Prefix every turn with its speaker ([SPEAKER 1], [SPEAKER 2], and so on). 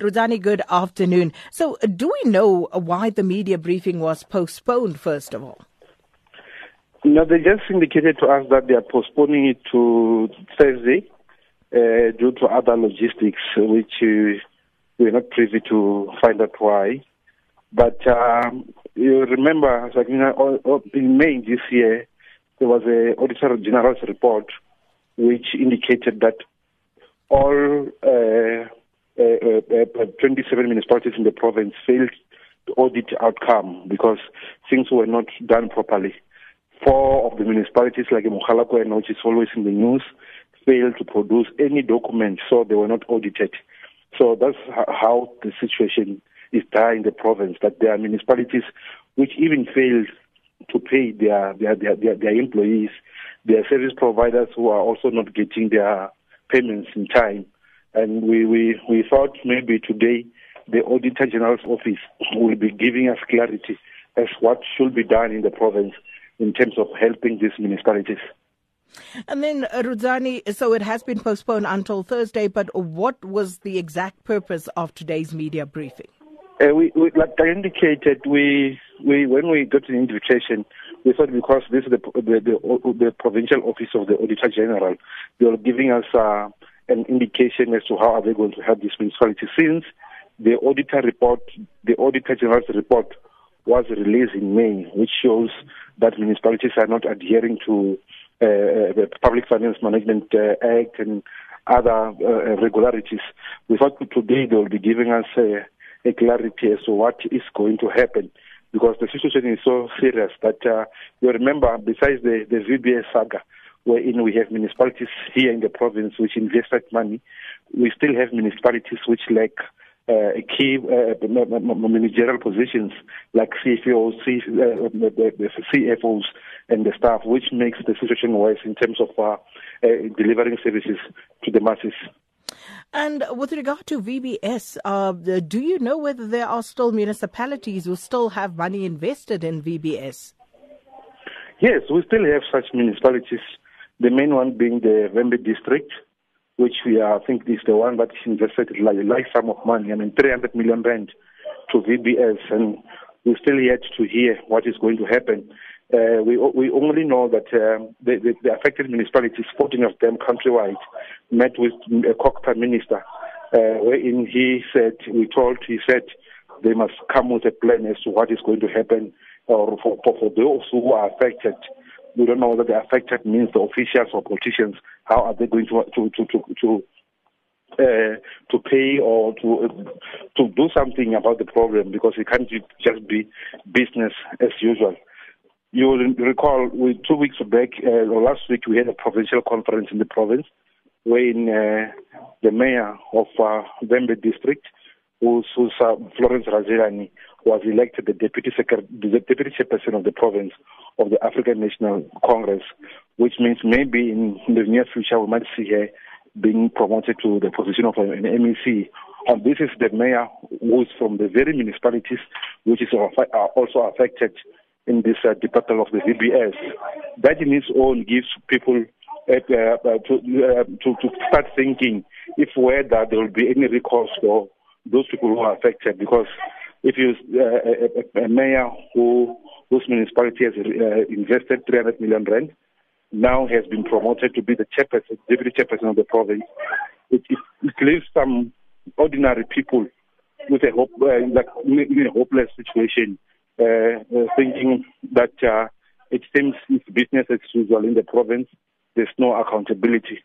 [SPEAKER 1] Rudzani, good afternoon. So, do we know why the media briefing was postponed, first of all?
[SPEAKER 2] No, they just indicated to us that they are postponing it to Thursday uh, due to other logistics, which uh, we're not privy to find out why. But um, you remember, in May this year, there was a Auditor General's report which indicated that all uh, Uh, uh, uh, 27 municipalities in the province failed to audit outcome because things were not done properly. Four of the municipalities, like Mogalakwena, which is always in the news, failed to produce any documents, so they were not audited. So that's how the situation is there in the province, that there are municipalities which even failed to pay their, their, their, their, their employees, their service providers who are also not getting their payments in time. And we, we, we thought maybe today the Auditor General's office will be giving us clarity as what should be done in the province in terms of helping these municipalities.
[SPEAKER 1] And then, uh, Rudzani, so it has been postponed until Thursday, but what was the exact purpose of today's media briefing?
[SPEAKER 2] Uh, we, we, like I indicated, we, we when we got an invitation, we thought because this is the, the, the, the provincial office of the Auditor General, they were giving us uh, an indication as to how are they going to help this municipality. Since the auditor report, the Auditor General's report was released in May, which shows that municipalities are not adhering to uh, uh the Public Finance Management uh, Act and other uh, irregularities. We thought today they will be giving us a, a clarity as to what is going to happen because the situation is so serious that uh, you remember, besides the, the VBS saga, wherein we have municipalities here in the province which invested money, we still have municipalities which lack uh, key uh, managerial positions like CFOs, C, uh, CFOs, and the staff, which makes the situation worse in terms of uh, uh, delivering services to the masses.
[SPEAKER 1] And with regard to VBS, uh, do you know whether there are still municipalities who still have money invested in VBS?
[SPEAKER 2] Yes, we still have such municipalities. The main one being the Vhembe district, which we are, I think is the one that invested like a large sum of money. I mean, 300 million rand to VBS, and we're still yet to hear what is going to happen. Uh, we we only know that um, the, the, the, affected municipalities, 14 of them countrywide, met with a COGTA minister, uh, wherein he said, we told, he said, they must come with a plan as to what is going to happen for, for, for those who are affected. We don't know whether the affected means the officials or politicians. How are they going to to to to, to uh, to pay or to to do something about the problem because it can't just be business as usual. You will recall we, two weeks back, uh, or last week, we had a provincial conference in the province wherein uh, the mayor of uh, district, who's, who's uh, Florence Radzilani, was elected the deputy, secretary, the deputy chairperson of the province of the African National Congress, which means maybe in, the near future we might see her being promoted to the position of an MEC. And this is the mayor who is from the very municipalities which is also affected in this uh, debacle of the VBS. That in its own gives people uh, uh, to, uh, to, to start thinking if whether there will be any recourse for those people who are affected. Because if you uh, a, a, mayor who whose municipality has uh, invested 300 million rand now has been promoted to be the chairperson, deputy chairperson of the province, it, it, it leaves some ordinary people with a hope, uh, like, in a hopeless situation uh, uh, thinking that uh, it seems it's business as usual in the province. There's no accountability.